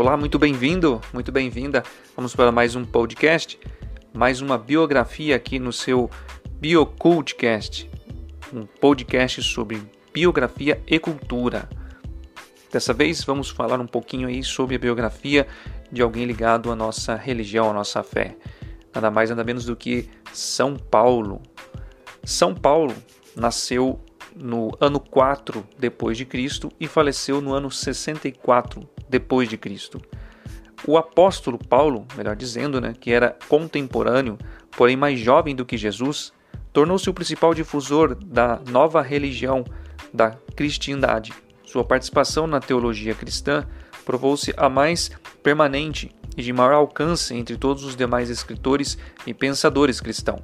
Olá, muito bem-vindo, muito bem-vinda. Vamos para mais um podcast, mais uma biografia aqui no seu BioCultcast, um podcast sobre biografia e cultura. Dessa vez vamos falar um pouquinho aí sobre a biografia de alguém ligado à nossa religião, à nossa fé. Nada mais nada menos do que São Paulo. São Paulo nasceu no ano 4 depois de Cristo e faleceu no ano 64 depois de Cristo. O apóstolo Paulo, melhor dizendo, né, que era contemporâneo, porém mais jovem do que Jesus, tornou-se o principal difusor da nova religião da cristandade. Sua participação na teologia cristã provou-se a mais permanente e de maior alcance entre todos os demais escritores e pensadores cristãos.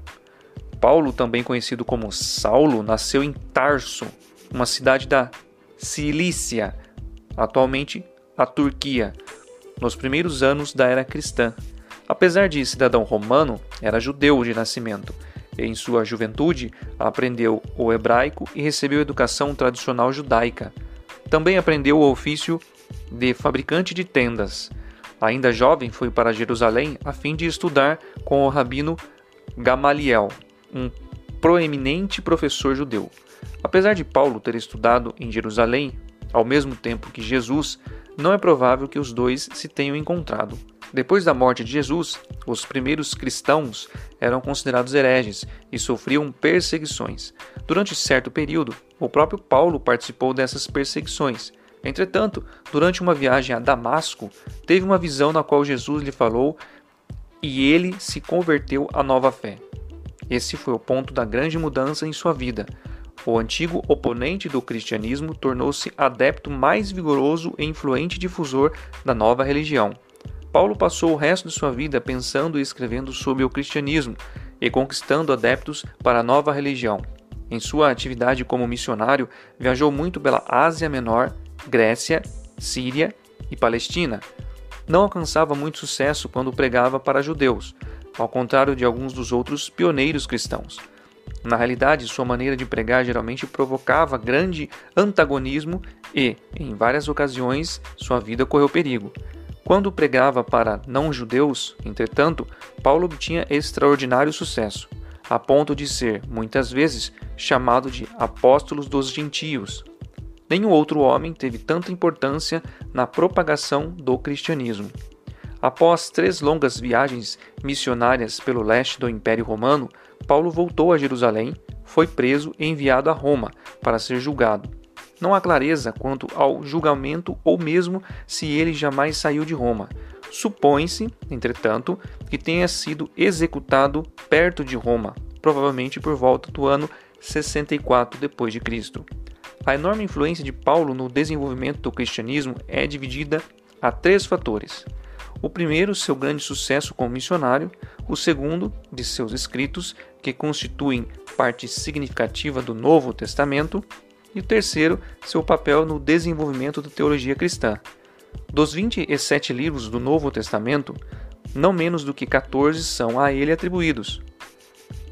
Paulo, também conhecido como Saulo, nasceu em Tarso, uma cidade da Cilícia, atualmente a Turquia, nos primeiros anos da era cristã. Apesar de cidadão romano, era judeu de nascimento. Em sua juventude, aprendeu o hebraico e recebeu educação tradicional judaica. Também aprendeu o ofício de fabricante de tendas. Ainda jovem, foi para Jerusalém a fim de estudar com o rabino Gamaliel um proeminente professor judeu. Apesar de Paulo ter estudado em Jerusalém ao mesmo tempo que Jesus, não é provável que os dois se tenham encontrado. Depois da morte de Jesus, os primeiros cristãos eram considerados hereges e sofriam perseguições. Durante certo período, o próprio Paulo participou dessas perseguições. Entretanto, durante uma viagem a Damasco, teve uma visão na qual Jesus lhe falou e ele se converteu à nova fé. Esse foi o ponto da grande mudança em sua vida. O antigo oponente do cristianismo tornou-se adepto mais vigoroso e influente difusor da nova religião. Paulo passou o resto de sua vida pensando e escrevendo sobre o cristianismo e conquistando adeptos para a nova religião. Em sua atividade como missionário, viajou muito pela Ásia Menor, Grécia, Síria e Palestina. Não alcançava muito sucesso quando pregava para judeus, ao contrário de alguns dos outros pioneiros cristãos. Na realidade, sua maneira de pregar geralmente provocava grande antagonismo e, em várias ocasiões, sua vida correu perigo. Quando pregava para não-judeus, entretanto, Paulo obtinha extraordinário sucesso, a ponto de ser, muitas vezes, chamado de apóstolos dos gentios. Nenhum outro homem teve tanta importância na propagação do cristianismo. Após três longas viagens missionárias pelo leste do Império Romano, Paulo voltou a Jerusalém, foi preso e enviado a Roma para ser julgado. Não há clareza quanto ao julgamento ou mesmo se ele jamais saiu de Roma. Supõe-se, entretanto, que tenha sido executado perto de Roma, provavelmente por volta do ano 64 d.C. A enorme influência de Paulo no desenvolvimento do cristianismo é dividida a três fatores. O primeiro, seu grande sucesso como missionário, o segundo, de seus escritos, que constituem parte significativa do Novo Testamento, e o terceiro, seu papel no desenvolvimento da teologia cristã. Dos 27 livros do Novo Testamento, não menos do que 14 são a ele atribuídos.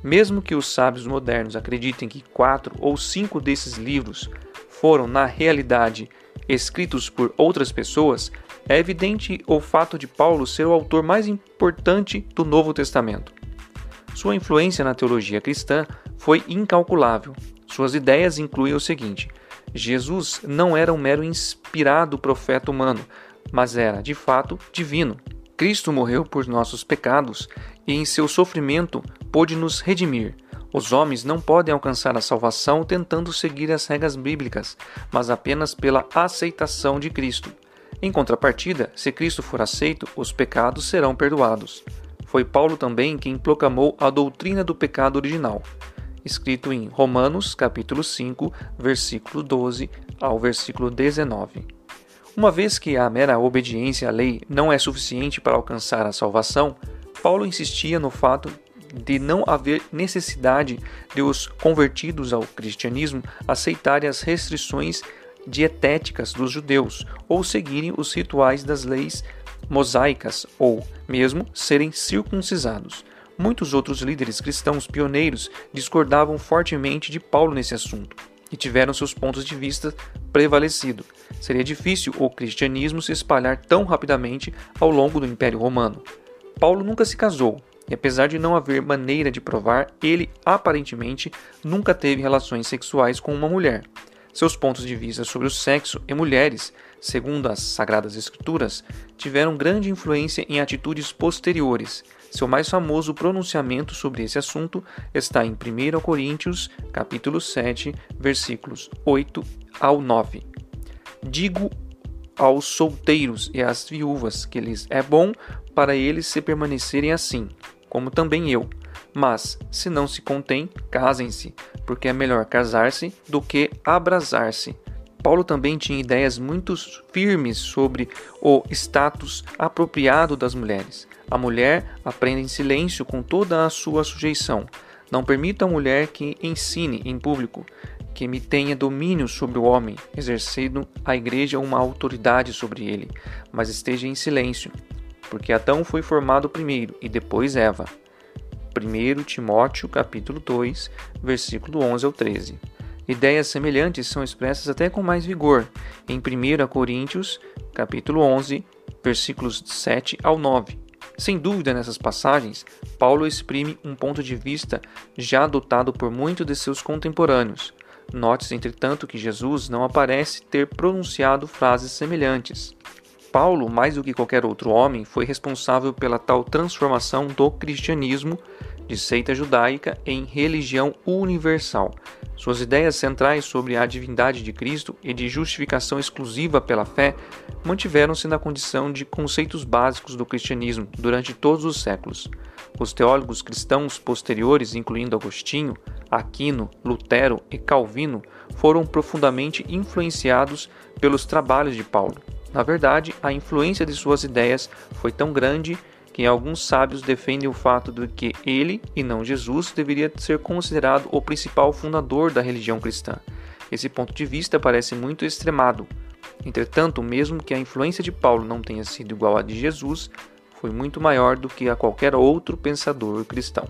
Mesmo que os sábios modernos acreditem que quatro ou cinco desses livros foram, na realidade, escritos por outras pessoas, é evidente o fato de Paulo ser o autor mais importante do Novo Testamento. Sua influência na teologia cristã foi incalculável. Suas ideias incluem o seguinte: Jesus não era um mero inspirado profeta humano, mas era, de fato, divino. Cristo morreu por nossos pecados e, em seu sofrimento, pôde nos redimir. Os homens não podem alcançar a salvação tentando seguir as regras bíblicas, mas apenas pela aceitação de Cristo. Em contrapartida, se Cristo for aceito, os pecados serão perdoados. Foi Paulo também quem proclamou a doutrina do pecado original, escrito em Romanos, capítulo 5, versículo 12 ao versículo 19. Uma vez que a mera obediência à lei não é suficiente para alcançar a salvação, Paulo insistia no fato de não haver necessidade de os convertidos ao cristianismo aceitarem as restrições dietéticas dos judeus ou seguirem os rituais das leis mosaicas ou mesmo serem circuncisados. Muitos outros líderes cristãos pioneiros discordavam fortemente de Paulo nesse assunto e tiveram seus pontos de vista prevalecido. Seria difícil o cristianismo se espalhar tão rapidamente ao longo do Império Romano. Paulo nunca se casou, e apesar de não haver maneira de provar, ele aparentemente nunca teve relações sexuais com uma mulher. Seus pontos de vista sobre o sexo e mulheres, segundo as Sagradas Escrituras, tiveram grande influência em atitudes posteriores. Seu mais famoso pronunciamento sobre esse assunto está em 1 Coríntios, capítulo 7, versículos 8 ao 9. Digo aos solteiros e às viúvas que lhes é bom para eles se permanecerem assim, como também eu. Mas, se não se contém, casem-se, porque é melhor casar-se do que abrasar-se. Paulo também tinha ideias muito firmes sobre o status apropriado das mulheres. A mulher aprende em silêncio com toda a sua sujeição. Não permita a mulher que ensine em público, que me tenha domínio sobre o homem, exercendo a igreja uma autoridade sobre ele, mas esteja em silêncio, porque Adão foi formado primeiro e depois Eva. 1 Timóteo capítulo 2, versículo 11 ao 13. Ideias semelhantes são expressas até com mais vigor em 1 Coríntios capítulo 11, versículos 7 ao 9. Sem dúvida, nessas passagens, Paulo exprime um ponto de vista já adotado por muitos de seus contemporâneos. Note-se, entretanto, que Jesus não aparece ter pronunciado frases semelhantes. Paulo, mais do que qualquer outro homem, foi responsável pela tal transformação do cristianismo de seita judaica em religião universal. Suas ideias centrais sobre a divindade de Cristo e de justificação exclusiva pela fé mantiveram-se na condição de conceitos básicos do cristianismo durante todos os séculos. Os teólogos cristãos posteriores, incluindo Agostinho, Aquino, Lutero e Calvino, foram profundamente influenciados pelos trabalhos de Paulo. Na verdade, a influência de suas ideias foi tão grande que alguns sábios defendem o fato de que ele, e não Jesus, deveria ser considerado o principal fundador da religião cristã. Esse ponto de vista parece muito extremado. Entretanto, mesmo que a influência de Paulo não tenha sido igual à de Jesus, foi muito maior do que a qualquer outro pensador cristão.